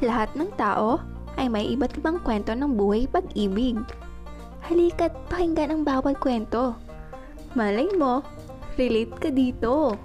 Lahat ng tao ay may iba't ibang kwento ng buhay pag-ibig. Halika't pakinggan ang bawat kwento. Malay mo, relate ka dito.